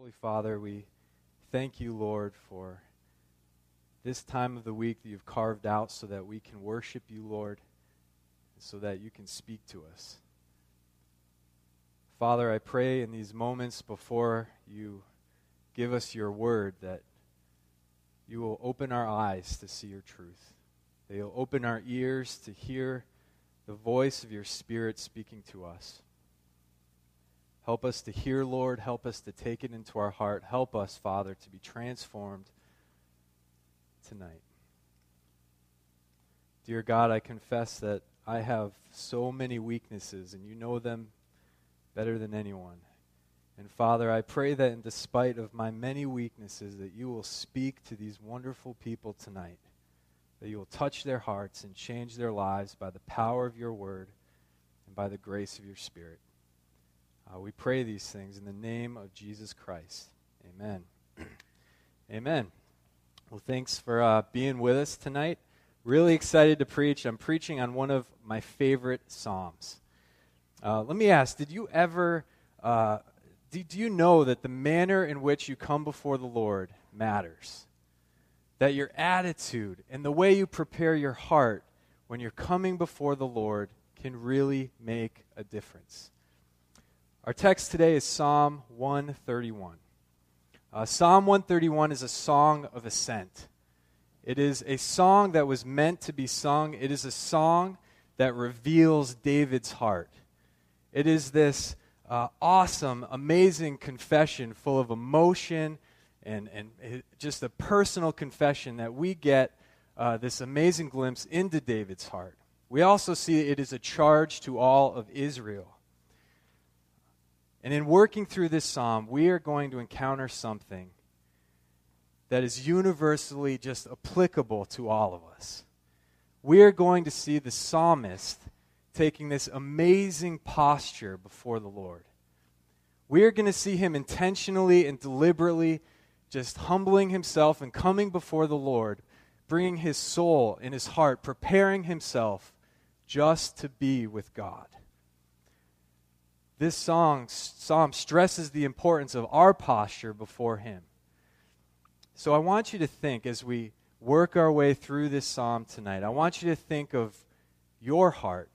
Holy Father, we thank you, Lord, for this time of the week that you've carved out so that we can worship you, Lord, so that you can speak to us. Father, I pray in these moments before you give us your word that you will open our eyes to see your truth. That you'll open our ears to hear the voice of your Spirit speaking to us. Help us to hear, Lord. Help us to take it into our heart. Help us, Father, to be transformed tonight. Dear God, I confess that I have so many weaknesses, and you know them better than anyone. And Father, I pray that in despite of my many weaknesses, that you will speak to these wonderful people tonight, that you will touch their hearts and change their lives by the power of your word and by the grace of your Spirit. Uh, we pray these things in the name of Jesus Christ. Amen. Amen. Well, thanks for uh, being with us tonight. Really excited to preach. I'm preaching on one of my favorite Psalms. Uh, let me ask Did you ever, uh, do, do you know that the manner in which you come before the Lord matters? That your attitude and the way you prepare your heart when you're coming before the Lord can really make a difference. Our text today is Psalm 131. Uh, Psalm 131 is a song of ascent. It is a song that was meant to be sung. It is a song that reveals David's heart. It is this uh, awesome, amazing confession full of emotion and, and just a personal confession that we get uh, this amazing glimpse into David's heart. We also see it is a charge to all of Israel. And in working through this psalm, we are going to encounter something that is universally just applicable to all of us. We are going to see the psalmist taking this amazing posture before the Lord. We are going to see him intentionally and deliberately just humbling himself and coming before the Lord, bringing his soul and his heart, preparing himself just to be with God. This song, psalm stresses the importance of our posture before Him. So I want you to think as we work our way through this psalm tonight, I want you to think of your heart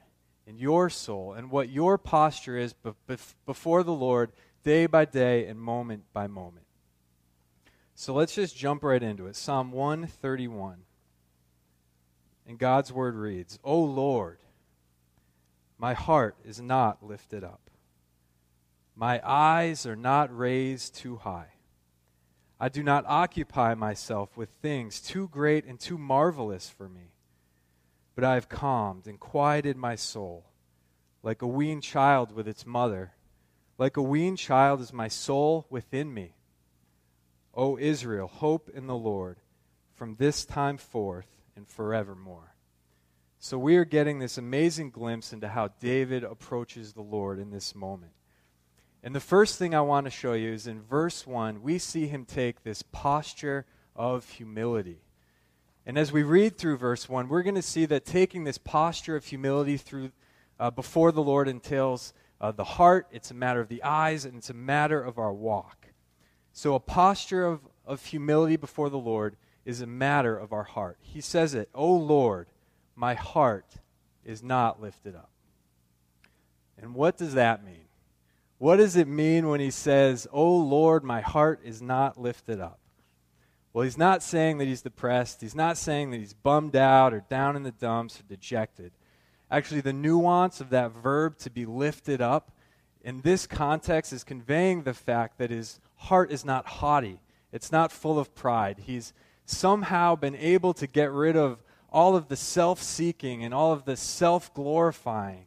and your soul and what your posture is before the Lord day by day and moment by moment. So let's just jump right into it. Psalm 131. And God's word reads, O Lord, my heart is not lifted up. My eyes are not raised too high. I do not occupy myself with things too great and too marvelous for me. But I have calmed and quieted my soul, like a weaned child with its mother. Like a weaned child is my soul within me. O Israel, hope in the Lord from this time forth and forevermore. So we are getting this amazing glimpse into how David approaches the Lord in this moment. And the first thing I want to show you is in verse 1, we see him take this posture of humility. And as we read through verse 1, we're going to see that taking this posture of humility through, uh, before the Lord entails uh, the heart, it's a matter of the eyes, and it's a matter of our walk. So, a posture of, of humility before the Lord is a matter of our heart. He says it, O Lord, my heart is not lifted up. And what does that mean? What does it mean when he says, Oh Lord, my heart is not lifted up? Well, he's not saying that he's depressed. He's not saying that he's bummed out or down in the dumps or dejected. Actually, the nuance of that verb to be lifted up in this context is conveying the fact that his heart is not haughty, it's not full of pride. He's somehow been able to get rid of all of the self seeking and all of the self glorifying.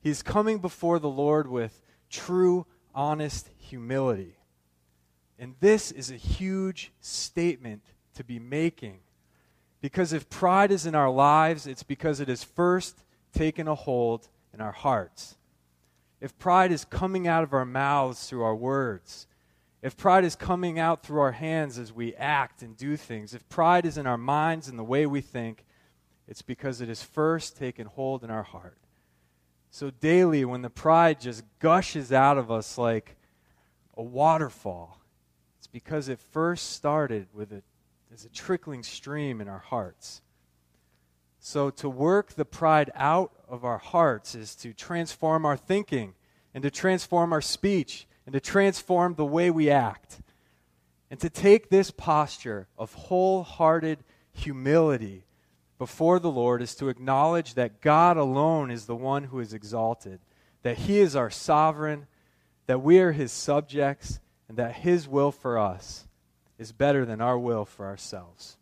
He's coming before the Lord with true, honest humility. And this is a huge statement to be making. Because if pride is in our lives, it's because it has first taken a hold in our hearts. If pride is coming out of our mouths through our words, if pride is coming out through our hands as we act and do things, if pride is in our minds and the way we think, it's because it has first taken hold in our heart. So daily, when the pride just gushes out of us like a waterfall, It's because it first started with a, as a trickling stream in our hearts. So, to work the pride out of our hearts is to transform our thinking and to transform our speech and to transform the way we act. And to take this posture of wholehearted humility before the Lord is to acknowledge that God alone is the one who is exalted, that He is our sovereign, that we are His subjects, and that His will for us is better than our will for ourselves.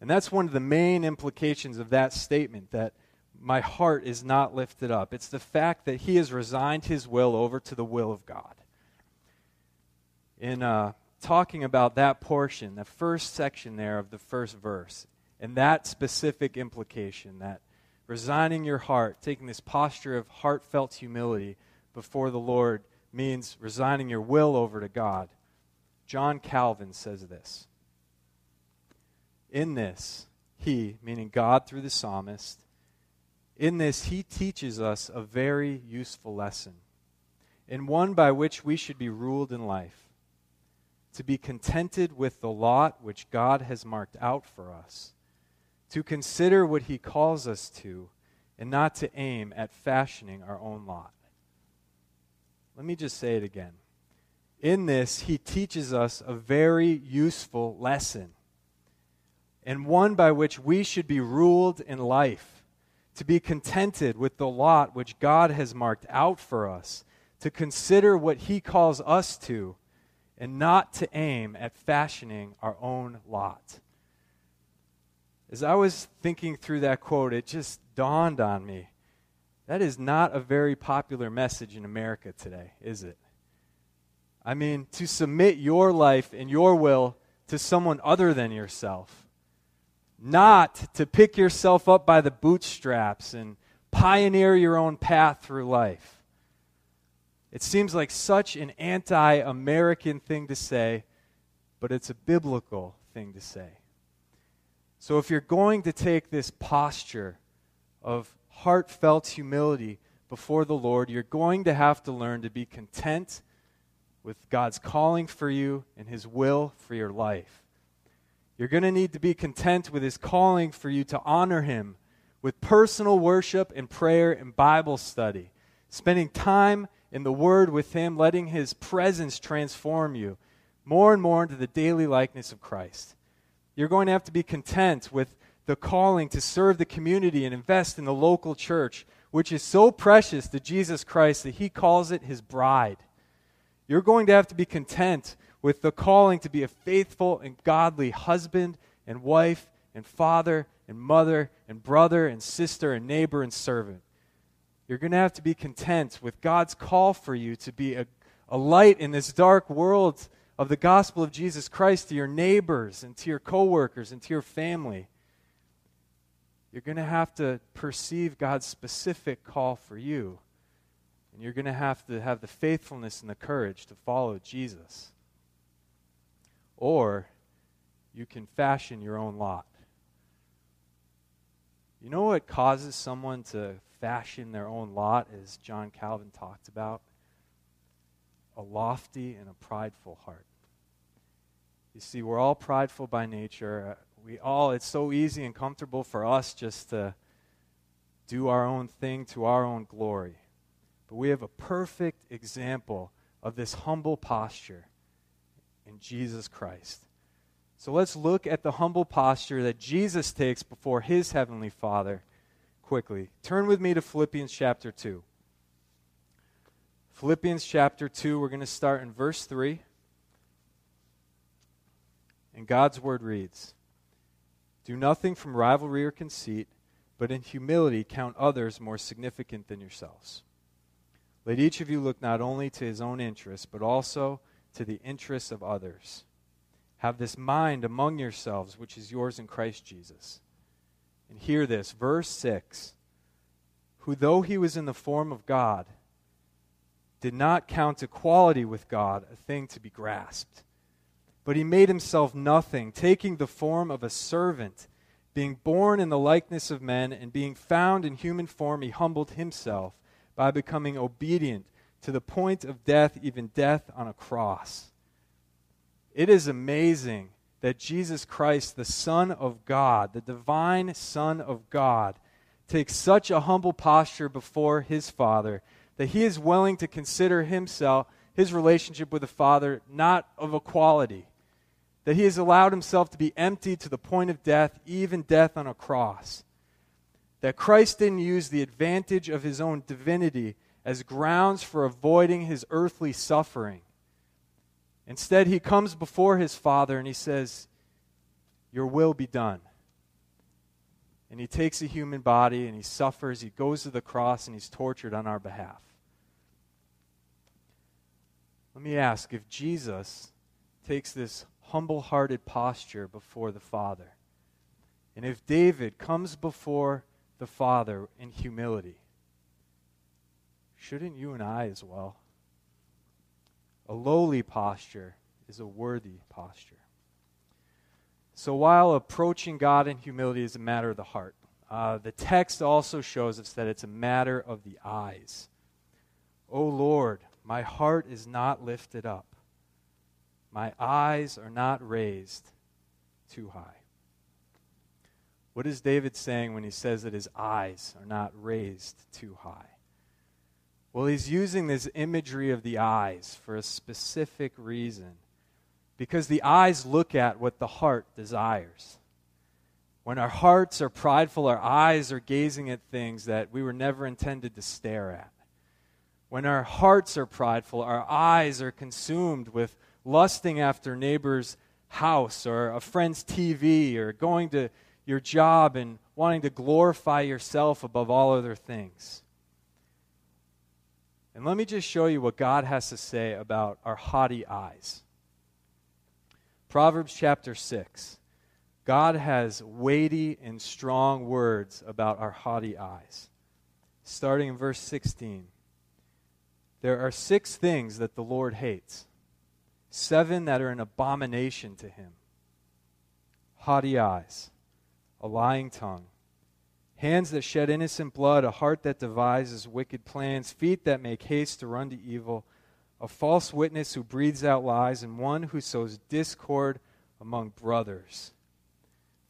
And that's one of the main implications of that statement that my heart is not lifted up. It's the fact that he has resigned his will over to the will of God. In uh, talking about that portion, the first section there of the first verse, and that specific implication, that resigning your heart, taking this posture of heartfelt humility before the Lord, means resigning your will over to God. John Calvin says this in this, he, meaning God through the psalmist, in this, he teaches us a very useful lesson, and one by which we should be ruled in life to be contented with the lot which God has marked out for us, to consider what he calls us to, and not to aim at fashioning our own lot. Let me just say it again. In this, he teaches us a very useful lesson and one by which we should be ruled in life, to be contented with the lot which God has marked out for us, to consider what He calls us to, and not to aim at fashioning our own lot. As I was thinking through that quote, it just dawned on me that is not a very popular message in America today, is it? I mean, to submit your life and your will to someone other than yourself not to pick yourself up by the bootstraps and pioneer your own path through life. It seems like such an anti American thing to say, but it's a biblical thing to say. So if you're going to take this posture of heartfelt humility before the Lord, you're going to have to learn to be content with God's calling for you and His will for your life. You're going to need to be content with His calling for you to honor Him with personal worship and prayer and Bible study, spending time in the Word with Him, letting His presence transform you more and more into the daily likeness of Christ. You're going to have to be content with the calling to serve the community and invest in the local church, which is so precious to Jesus Christ that He calls it His bride. You're going to have to be content with the calling to be a faithful and godly husband and wife and father and mother and brother and sister and neighbor and servant. You're going to have to be content with God's call for you to be a, a light in this dark world of the gospel of Jesus Christ to your neighbors and to your coworkers and to your family. You're going to have to perceive God's specific call for you. And you're going to have to have the faithfulness and the courage to follow Jesus. Or you can fashion your own lot. You know what causes someone to fashion their own lot, as John Calvin talked about? A lofty and a prideful heart. You see, we're all prideful by nature. Uh, we all, it's so easy and comfortable for us just to do our own thing to our own glory. But we have a perfect example of this humble posture in Jesus Christ. So let's look at the humble posture that Jesus takes before his heavenly Father quickly. Turn with me to Philippians chapter 2. Philippians chapter 2, we're going to start in verse 3. And God's word reads Do nothing from rivalry or conceit, but in humility count others more significant than yourselves. Let each of you look not only to his own interests, but also to the interests of others. Have this mind among yourselves, which is yours in Christ Jesus. And hear this, verse 6 Who, though he was in the form of God, did not count equality with God a thing to be grasped, but he made himself nothing, taking the form of a servant. Being born in the likeness of men and being found in human form, he humbled himself by becoming obedient to the point of death, even death on a cross. it is amazing that Jesus Christ, the Son of God, the divine Son of God, takes such a humble posture before his Father that he is willing to consider himself, his relationship with the Father, not of equality. That he has allowed himself to be emptied to the point of death, even death on a cross. That Christ didn't use the advantage of his own divinity as grounds for avoiding his earthly suffering Instead, he comes before his father and he says, Your will be done. And he takes a human body and he suffers. He goes to the cross and he's tortured on our behalf. Let me ask if Jesus takes this humble hearted posture before the Father, and if David comes before the Father in humility, shouldn't you and I as well? A lowly posture is a worthy posture. So while approaching God in humility is a matter of the heart, uh, the text also shows us that it's a matter of the eyes. O Lord, my heart is not lifted up. My eyes are not raised too high. What is David saying when he says that his eyes are not raised too high? Well, he's using this imagery of the eyes for a specific reason. Because the eyes look at what the heart desires. When our hearts are prideful, our eyes are gazing at things that we were never intended to stare at. When our hearts are prideful, our eyes are consumed with lusting after neighbor's house or a friend's TV or going to your job and wanting to glorify yourself above all other things. And let me just show you what God has to say about our haughty eyes. Proverbs chapter 6. God has weighty and strong words about our haughty eyes. Starting in verse 16. There are six things that the Lord hates, seven that are an abomination to him haughty eyes, a lying tongue hands that shed innocent blood, a heart that devises wicked plans, feet that make haste to run to evil, a false witness who breathes out lies, and one who sows discord among brothers.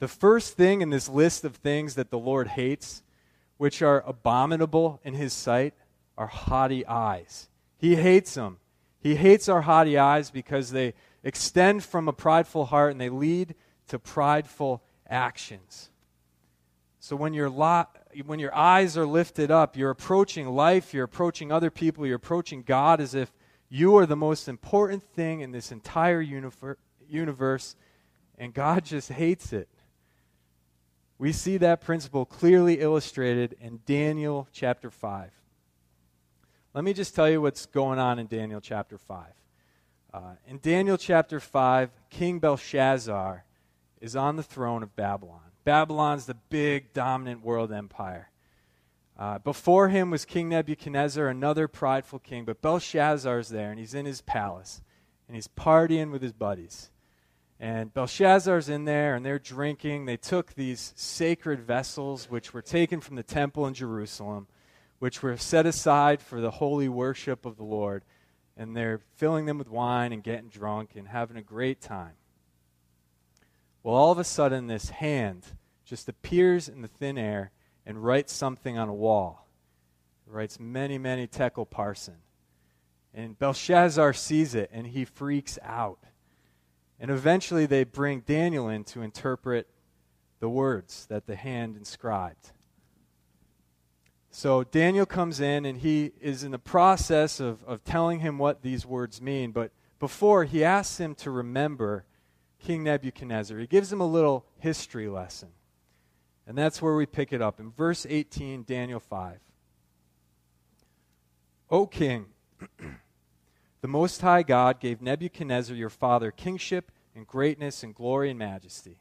The first thing in this list of things that the Lord hates, which are abominable in his sight, are haughty eyes. He hates them. He hates our haughty eyes because they extend from a prideful heart and they lead to prideful actions. So when, your lo- when your eyes are lifted up, you're approaching life, you're approaching other people, you're approaching God as if you are the most important thing in this entire universe, and God just hates it. We see that principle clearly illustrated in Daniel chapter 5. Let me just tell you what's going on in Daniel chapter 5. Uh, in Daniel chapter 5, King Belshazzar is on the throne of Babylon. Babylon's the big, dominant world empire. Uh, before him was King Nebuchadnezzar, another prideful king, but Belshazzar's there, and he's in his palace, and he's partying with his buddies. And Belshazzar's in there, and they're drinking. They took these sacred vessels, which were taken from the temple in Jerusalem, which were set aside for the holy worship of the Lord, and they're filling them with wine and getting drunk and having a great time. Well, all of a sudden, this hand just appears in the thin air and writes something on a wall. It writes mene, mene tekel parsin. And Belshazzar sees it and he freaks out. And eventually they bring Daniel in to interpret the words that the hand inscribed. So Daniel comes in and he is in the process of, of telling him what these words mean. But before, he asks him to remember King Nebuchadnezzar. He gives him a little history lesson. And that's where we pick it up in verse 18, Daniel 5. O king, the Most High God gave Nebuchadnezzar your father kingship and greatness and glory and majesty.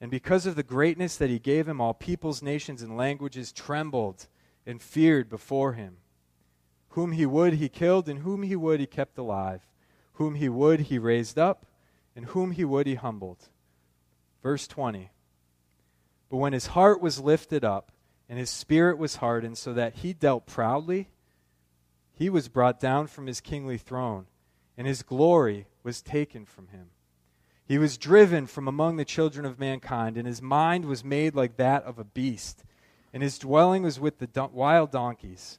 And because of the greatness that he gave him, all peoples, nations, and languages trembled and feared before him. Whom he would, he killed, and whom he would, he kept alive. Whom he would, he raised up and whom he would, he humbled. Verse 20. But when his heart was lifted up, and his spirit was hardened, so that he dealt proudly, he was brought down from his kingly throne, and his glory was taken from him. He was driven from among the children of mankind, and his mind was made like that of a beast, and his dwelling was with the wild donkeys.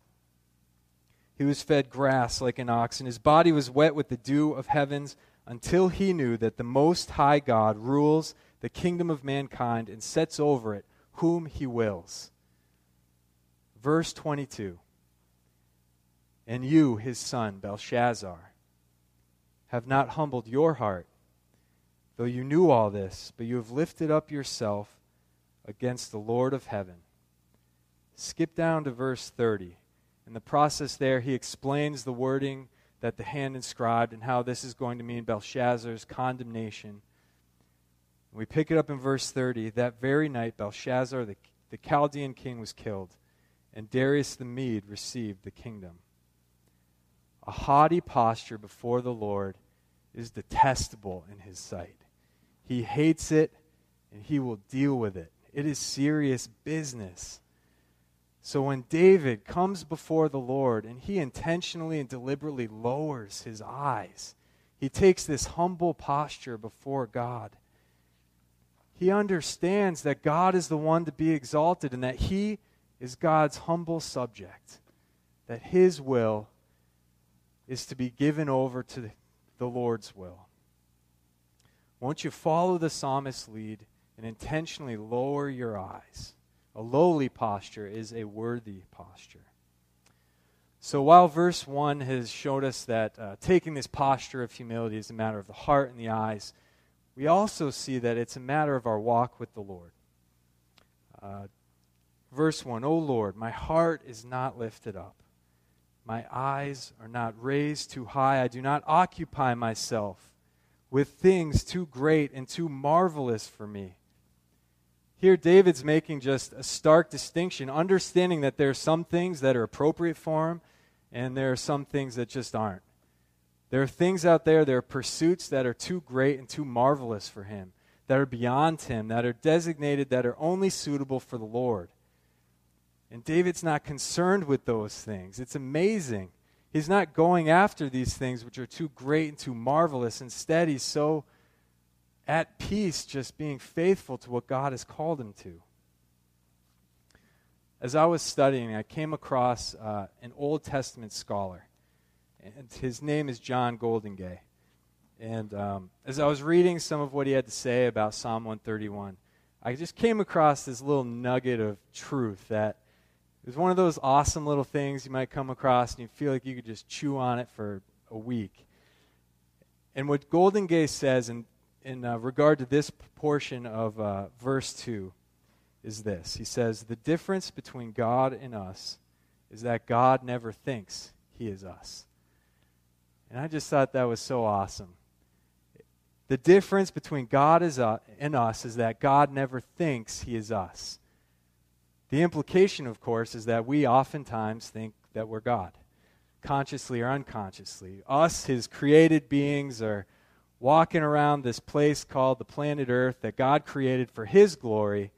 He was fed grass like an ox, and his body was wet with the dew of heavens, until he knew that the Most High God rules the kingdom of mankind and sets over it whom he wills. Verse 22 And you, his son, Belshazzar, have not humbled your heart though you knew all this, but you have lifted up yourself against the Lord of heaven. Skip down to verse 30. In the process there, he explains the wording that the hand inscribed and how this is going to mean Belshazzar's condemnation. We pick it up in verse 30. That very night, Belshazzar, the, the Chaldean king, was killed, and Darius the Mede received the kingdom. A haughty posture before the Lord is detestable in his sight. He hates it, and he will deal with it. It is serious business. So when David comes before the Lord and he intentionally and deliberately lowers his eyes, he takes this humble posture before God. He understands that God is the one to be exalted and that he is God's humble subject, that his will is to be given over to the Lord's will. Won't you follow the psalmist's lead and intentionally lower your eyes? A lowly posture is a worthy posture. So while verse 1 has showed us that uh, taking this posture of humility is a matter of the heart and the eyes, we also see that it's a matter of our walk with the Lord. Uh, verse 1 O Lord, my heart is not lifted up. My eyes are not raised too high. I do not occupy myself with things too great and too marvelous for me. Here, David's making just a stark distinction, understanding that there are some things that are appropriate for him, and there are some things that just aren't. There are things out there, there are pursuits that are too great and too marvelous for him, that are beyond him, that are designated, that are only suitable for the Lord. And David's not concerned with those things. It's amazing. He's not going after these things which are too great and too marvelous. Instead, he's so at peace just being faithful to what God has called him to. As I was studying, I came across uh, an Old Testament scholar, and his name is John Goldingay. And um, as I was reading some of what he had to say about Psalm 131, I just came across this little nugget of truth that it's one of those awesome little things you might come across and you feel like you could just chew on it for a week. And what Goldingay says in, in uh, regard to this portion of uh, verse 2 is this He says, The difference between God and us is that God never thinks he is us. And I just thought that was so awesome. The difference between God uh, and us is that God never thinks he is us. The implication, of course, is that we oftentimes think that we're God, consciously or unconsciously. Us, His created beings, are walking around this place called the planet Earth that God created for His glory,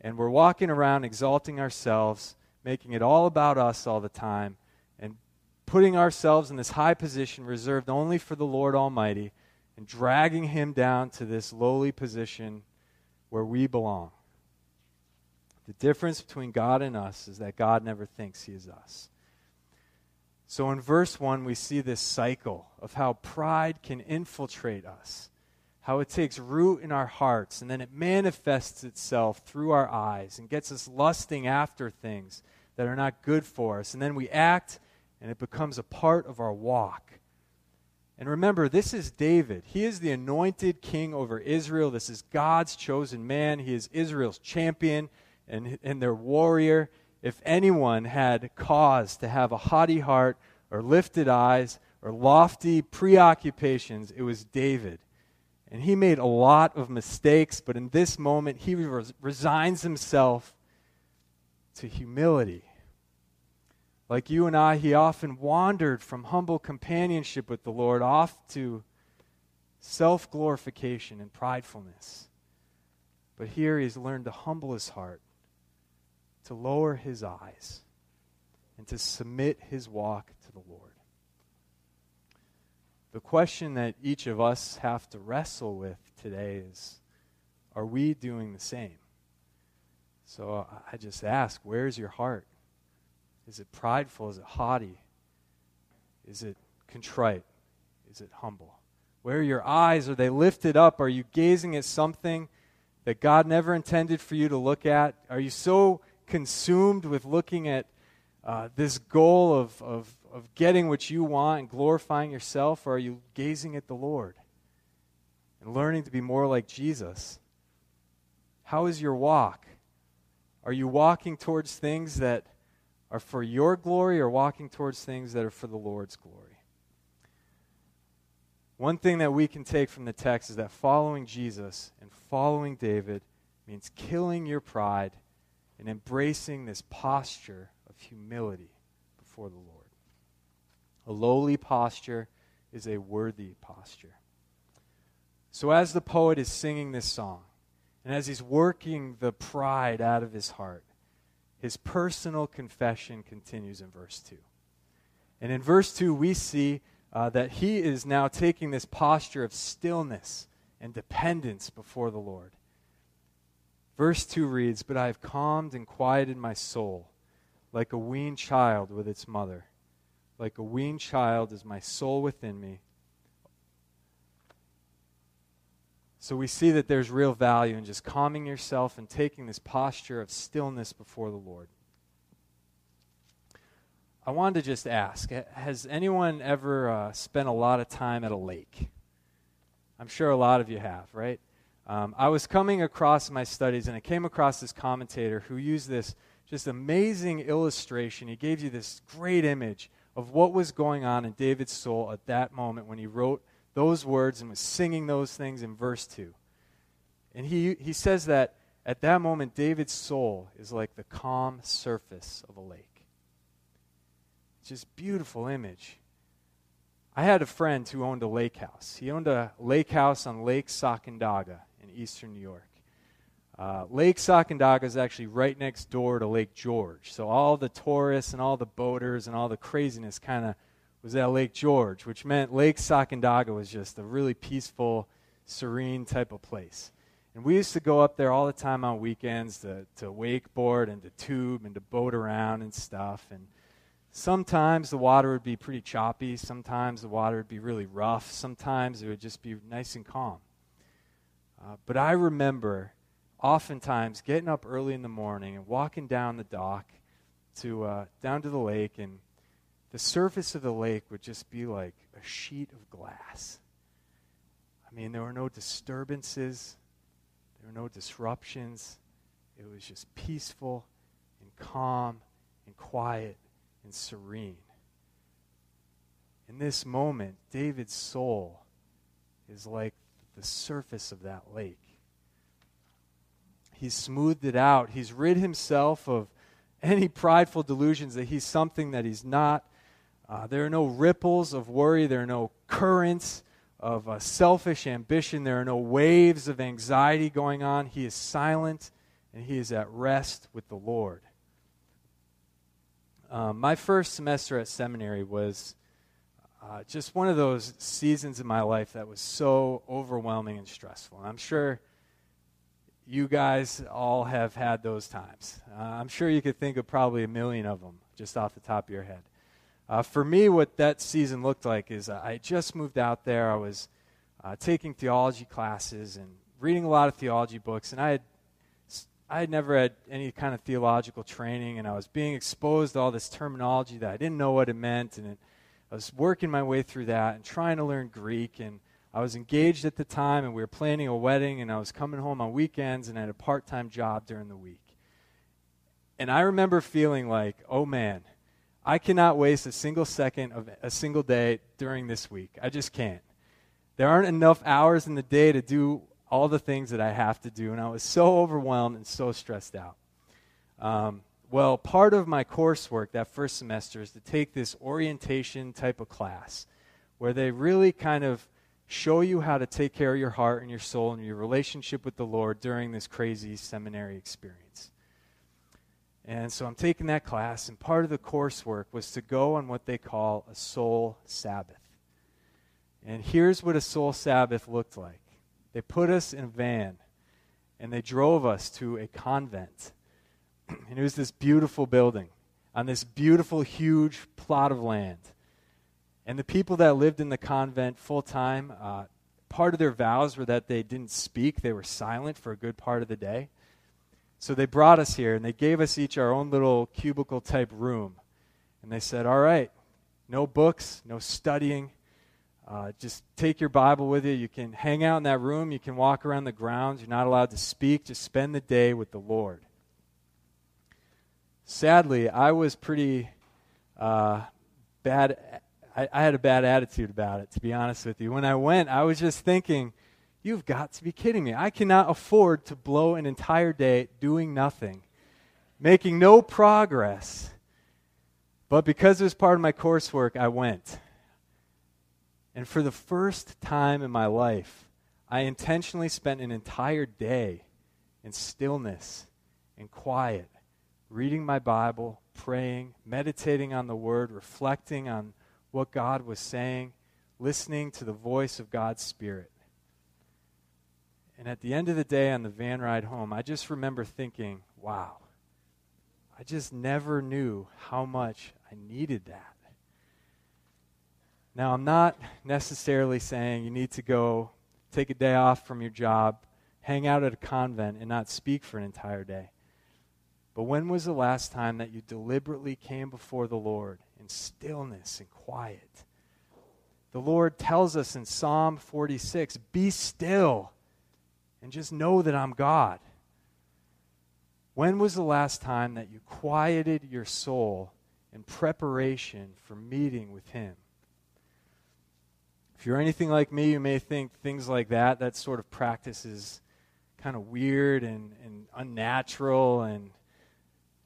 and we're walking around exalting ourselves, making it all about us all the time, and putting ourselves in this high position reserved only for the Lord Almighty, and dragging Him down to this lowly position where we belong. The difference between God and us is that God never thinks he is us. So in verse 1, we see this cycle of how pride can infiltrate us, how it takes root in our hearts, and then it manifests itself through our eyes and gets us lusting after things that are not good for us. And then we act, and it becomes a part of our walk. And remember, this is David. He is the anointed king over Israel. This is God's chosen man. He is Israel's champion and, and their warrior, if anyone had cause to have a haughty heart or lifted eyes or lofty preoccupations, it was David. And he made a lot of mistakes, but in this moment, he res- resigns himself to humility. Like you and I, he often wandered from humble companionship with the Lord off to self glorification and pridefulness. But here he's learned to humble his heart to lower his eyes and to submit his walk to the Lord. the question that each of us have to wrestle with today is are we doing the same? So I just ask, where's your heart? Is it prideful? Is it haughty? Is it contrite? Is it humble? Where are your eyes? Are they lifted up? Are you gazing at something that God never intended for you to look at? Are you so consumed with looking at uh, this goal of, of, of getting what you want and glorifying yourself, or are you gazing at the Lord and learning to be more like Jesus? How is your walk? Are you walking towards things that are for your glory or walking towards things that are for the Lord's glory? One thing that we can take from the text is that following Jesus and following David means killing your pride and embracing this posture of humility before the Lord. A lowly posture is a worthy posture. So, as the poet is singing this song, and as he's working the pride out of his heart, his personal confession continues in verse 2. And in verse 2, we see uh, that he is now taking this posture of stillness and dependence before the Lord. Verse 2 reads, But I have calmed and quieted my soul like a weaned child with its mother. Like a weaned child is my soul within me. So we see that there's real value in just calming yourself and taking this posture of stillness before the Lord. I wanted to just ask Has anyone ever uh, spent a lot of time at a lake? I'm sure a lot of you have, right? Um, I was coming across my studies and I came across this commentator who used this just amazing illustration. He gave you this great image of what was going on in David's soul at that moment when he wrote those words and was singing those things in verse 2. And he, he says that at that moment, David's soul is like the calm surface of a lake. Just beautiful image. I had a friend who owned a lake house. He owned a lake house on Lake Sacandaga eastern New York. Uh, lake Sacandaga is actually right next door to Lake George. So all the tourists and all the boaters and all the craziness kind of was at Lake George, which meant Lake Sacandaga was just a really peaceful, serene type of place. And we used to go up there all the time on weekends to, to wakeboard and to tube and to boat around and stuff. And Sometimes the water would be pretty choppy. Sometimes the water would be really rough. Sometimes it would just be nice and calm. Uh, but I remember oftentimes getting up early in the morning and walking down the dock to uh, down to the lake, and the surface of the lake would just be like a sheet of glass. I mean, there were no disturbances, there were no disruptions. It was just peaceful and calm and quiet and serene. In this moment, David's soul is like the surface of that lake. He's smoothed it out. He's rid himself of any prideful delusions that he's something that he's not. Uh, there are no ripples of worry. There are no currents of uh, selfish ambition. There are no waves of anxiety going on. He is silent and he is at rest with the Lord. Um, my first semester at seminary was uh, just one of those seasons in my life that was so overwhelming and stressful. And I'm sure you guys all have had those times. Uh, I'm sure you could think of probably a million of them just off the top of your head. Uh, for me, what that season looked like is I just moved out there. I was uh, taking theology classes and reading a lot of theology books, and I had I had never had any kind of theological training, and I was being exposed to all this terminology that I didn't know what it meant, and it, I was working my way through that and trying to learn Greek. And I was engaged at the time, and we were planning a wedding, and I was coming home on weekends, and I had a part time job during the week. And I remember feeling like, oh man, I cannot waste a single second of a single day during this week. I just can't. There aren't enough hours in the day to do all the things that I have to do, and I was so overwhelmed and so stressed out. Um, well, part of my coursework that first semester is to take this orientation type of class where they really kind of show you how to take care of your heart and your soul and your relationship with the Lord during this crazy seminary experience. And so I'm taking that class, and part of the coursework was to go on what they call a soul Sabbath. And here's what a soul Sabbath looked like they put us in a van and they drove us to a convent. And it was this beautiful building on this beautiful, huge plot of land. And the people that lived in the convent full time, uh, part of their vows were that they didn't speak, they were silent for a good part of the day. So they brought us here and they gave us each our own little cubicle type room. And they said, All right, no books, no studying. Uh, just take your Bible with you. You can hang out in that room. You can walk around the grounds. You're not allowed to speak. Just spend the day with the Lord. Sadly, I was pretty uh, bad. I, I had a bad attitude about it, to be honest with you. When I went, I was just thinking, You've got to be kidding me. I cannot afford to blow an entire day doing nothing, making no progress. But because it was part of my coursework, I went. And for the first time in my life, I intentionally spent an entire day in stillness and quiet, reading my Bible, praying, meditating on the Word, reflecting on what God was saying, listening to the voice of God's Spirit. And at the end of the day on the van ride home, I just remember thinking, wow, I just never knew how much I needed that. Now, I'm not necessarily saying you need to go take a day off from your job, hang out at a convent, and not speak for an entire day. But when was the last time that you deliberately came before the Lord in stillness and quiet? The Lord tells us in Psalm 46 Be still and just know that I'm God. When was the last time that you quieted your soul in preparation for meeting with Him? If you're anything like me, you may think things like that, that sort of practice is kind of weird and, and unnatural and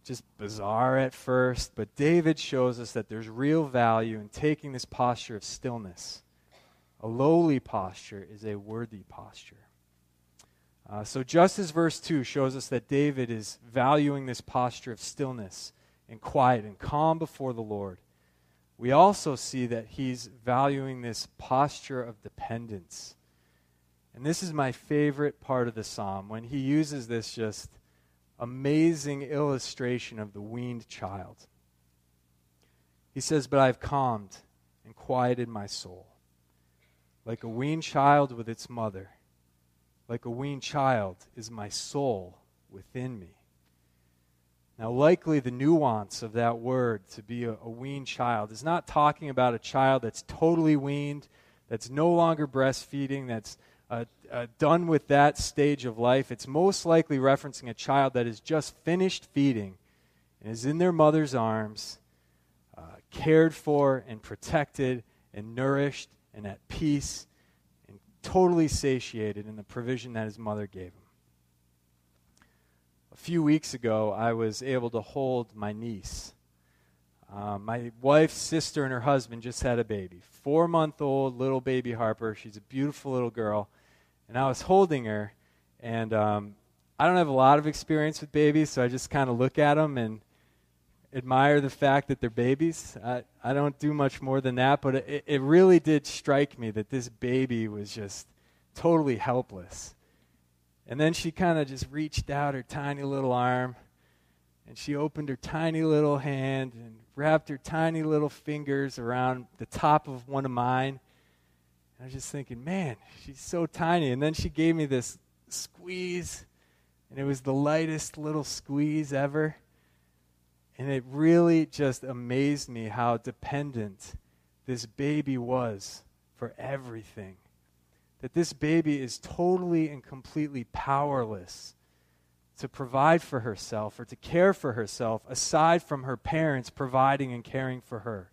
just bizarre at first. But David shows us that there's real value in taking this posture of stillness. A lowly posture is a worthy posture. Uh, so, just as verse 2 shows us that David is valuing this posture of stillness and quiet and calm before the Lord, we also see that he's valuing this posture of dependence. And this is my favorite part of the psalm when he uses this just amazing illustration of the weaned child. He says, But I've calmed and quieted my soul, like a weaned child with its mother like a weaned child is my soul within me. Now, likely the nuance of that word to be a, a, weaned child is not talking about a child that's totally weaned, that's no longer breastfeeding, that's uh, done with that stage of life. It's most likely referencing a child that has just finished feeding and is in their mother's arms, uh, cared for and protected and nourished and at peace and totally satiated in the provision that his mother gave him. A few weeks ago, I was able to hold my niece. Uh, my wife's sister and her husband just had a baby, four month old little baby Harper. She's a beautiful little girl. And I was holding her, and um, I don't have a lot of experience with babies, so I just kind of look at them and admire the fact that they're babies. I, I don't do much more than that, but it, it really did strike me that this baby was just totally helpless. And then she kind of just reached out her tiny little arm and she opened her tiny little hand and wrapped her tiny little fingers around the top of one of mine. I was just thinking, man, she's so tiny. And then she gave me this squeeze, and it was the lightest little squeeze ever. And it really just amazed me how dependent this baby was for everything. That this baby is totally and completely powerless to provide for herself or to care for herself aside from her parents providing and caring for her.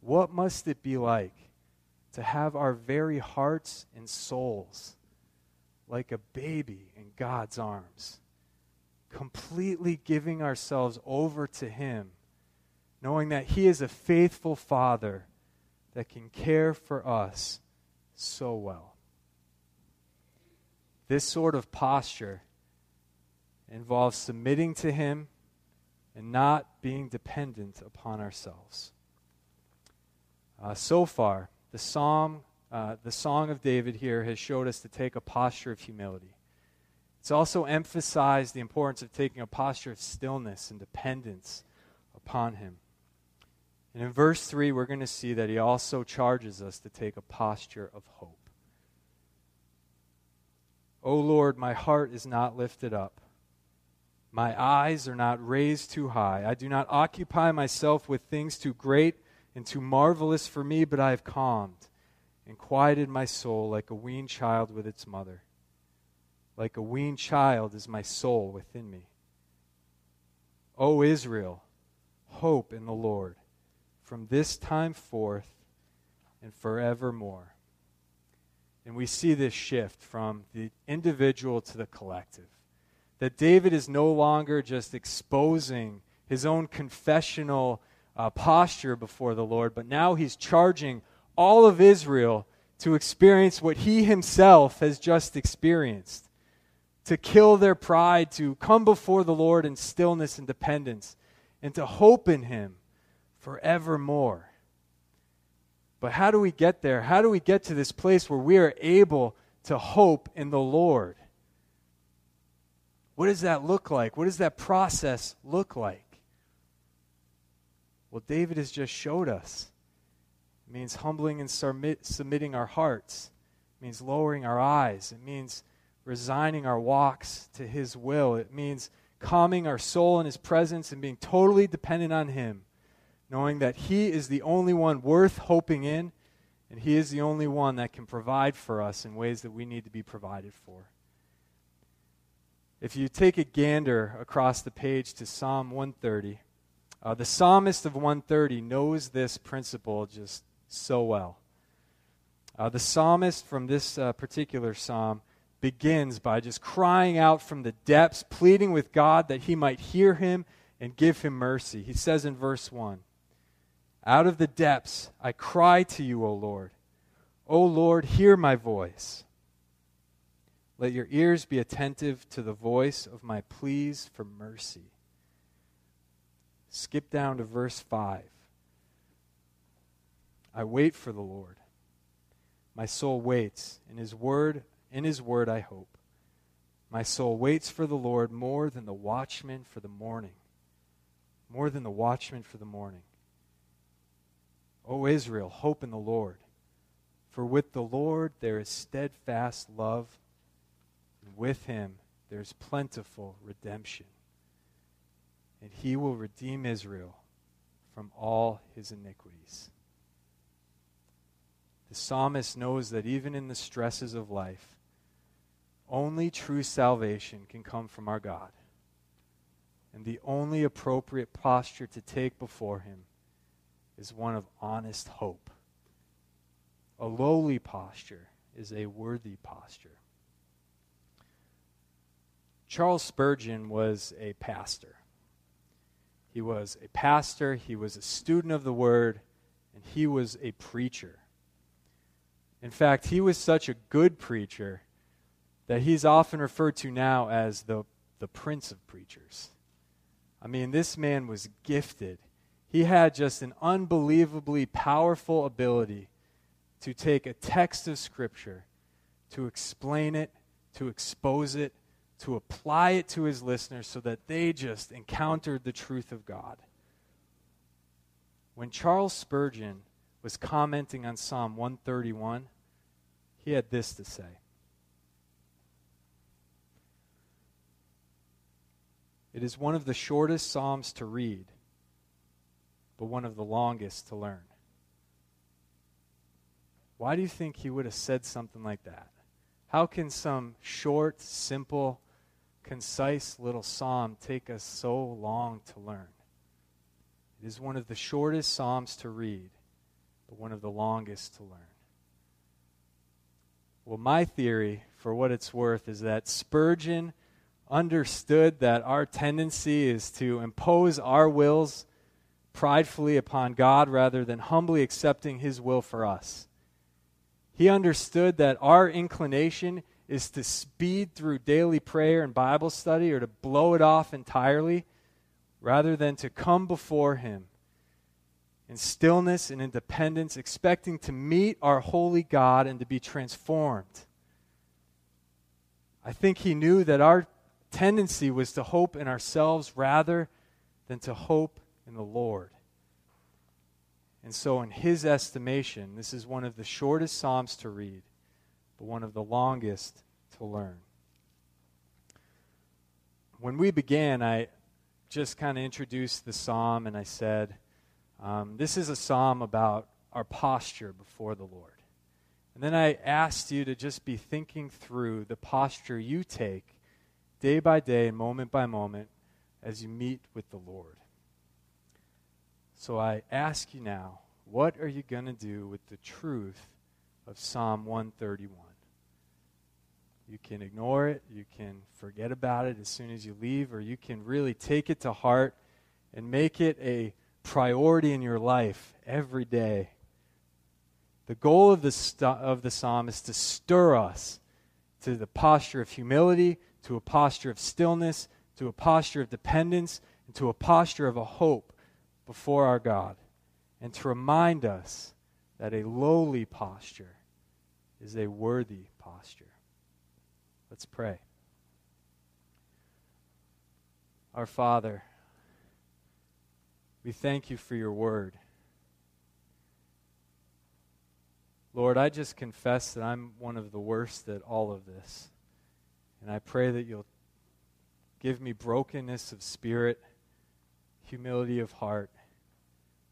What must it be like to have our very hearts and souls like a baby in God's arms? completely giving ourselves over to Him, knowing that He is a faithful Father that can care for us so well. This sort of posture involves submitting to Him and not being dependent upon ourselves. Uh, so far, the psalm, uh, the song of David here has showed us to take a posture of humility. It's also emphasized the importance of taking a posture of stillness and dependence upon Him. And in verse 3, we're going to see that He also charges us to take a posture of hope. O Lord, my heart is not lifted up. My eyes are not raised too high. I do not occupy myself with things too great and too marvelous for me, but I have calmed and quieted my soul like a weaned child with its mother. Like a weaned child is my soul within me. O Israel, hope in the Lord from this time forth and forevermore. And we see this shift from the individual to the collective. That David is no longer just exposing his own confessional uh, posture before the Lord, but now he's charging all of Israel to experience what he himself has just experienced to kill their pride, to come before the Lord in stillness and dependence, and to hope in him forevermore. But how do we get there? How do we get to this place where we are able to hope in the Lord? What does that look like? What does that process look like? Well, David has just showed us. It means humbling and submit, submitting our hearts. It means lowering our eyes. It means resigning our walks to His will. It means calming our soul in His presence and being totally dependent on Him, knowing that He is the only one worth hoping in, and He is the only one that can provide for us in ways that we need to be provided for. If you take a gander across the page to Psalm 130, uh, the psalmist of 130 knows this principle just so well. Uh, the psalmist from this uh, particular psalm begins by just crying out from the depths, pleading with God that he might hear him and give him mercy. He says in verse 1 Out of the depths I cry to you, O Lord. O Lord, hear my voice. Let your ears be attentive to the voice of my pleas for mercy. Skip down to verse 5. I wait for the Lord. My soul waits. In his word, in his word I hope. My soul waits for the Lord more than the watchman for the morning. More than the watchman for the morning. O Israel, hope in the Lord. For with the Lord there is steadfast love, and with him there is plentiful redemption and he will redeem Israel from all his iniquities. The psalmist knows that even in the stresses of life, only true salvation can come from our God. And the only appropriate posture to take before him is one of honest hope. A lowly posture is a worthy posture. Charles Spurgeon was a pastor. He was a pastor, he was a student of the word, and he was a preacher. In fact, he was such a good preacher that he's often referred to now as the, the prince of preachers. I mean, this man was gifted. He had just an unbelievably powerful ability to take a text of Scripture, to explain it, to expose it, to apply it to his listeners so that they just encountered the truth of God. When Charles Spurgeon was commenting on Psalm 131, he had this to say It is one of the shortest Psalms to read, but one of the longest to learn. Why do you think he would have said something like that? How can some short, simple, concise little psalm take us so long to learn? It is one of the shortest psalms to read, but one of the longest to learn. Well, my theory, for what it's worth, is that Spurgeon understood that our tendency is to impose our wills pridefully upon God rather than humbly accepting His will for us. He understood that our inclination is to speed through daily prayer and Bible study or to blow it off entirely rather than to come before Him in stillness and independence, expecting to meet our holy God and to be transformed. I think he knew that our tendency was to hope in ourselves rather than to hope in the Lord. And so, in his estimation, this is one of the shortest Psalms to read, but one of the longest to learn. When we began, I just kind of introduced the Psalm and I said, um, This is a Psalm about our posture before the Lord. And then I asked you to just be thinking through the posture you take day by day and moment by moment as you meet with the Lord. So I ask you now, what are you going to do with the truth of Psalm 131? You can ignore it, you can forget about it as soon as you leave, or you can really take it to heart and make it a priority in your life every day. The goal of the, st- of the psalm is to stir us to the posture of humility, to a posture of stillness, to a posture of dependence, and to a posture of a hope before our God and to remind us that a lowly posture is a worthy posture. Let's pray. Our Father, we thank you for your word. Lord, I just confess that I'm one of the worst at all of this. And I pray that you'll give me brokenness of spirit, humility of heart,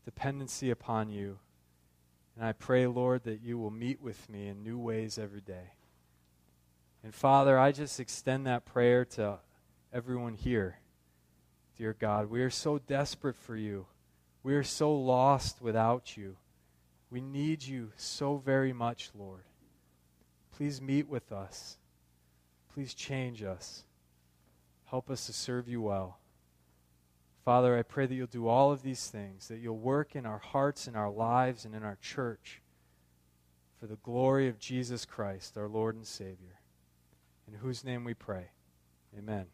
dependency upon you. And I pray, Lord, that you will meet with me in new ways every day. And Father, I just extend that prayer to everyone here. Dear God, we are so desperate for you. We are so lost without you. We need you so very much, Lord. Please meet with us. Please change us. Help us to serve you well. Father, I pray that you'll do all of these things, that you'll work in our hearts, in our lives, and in our church for the glory of Jesus Christ, our Lord and Savior, in whose name we pray. Amen.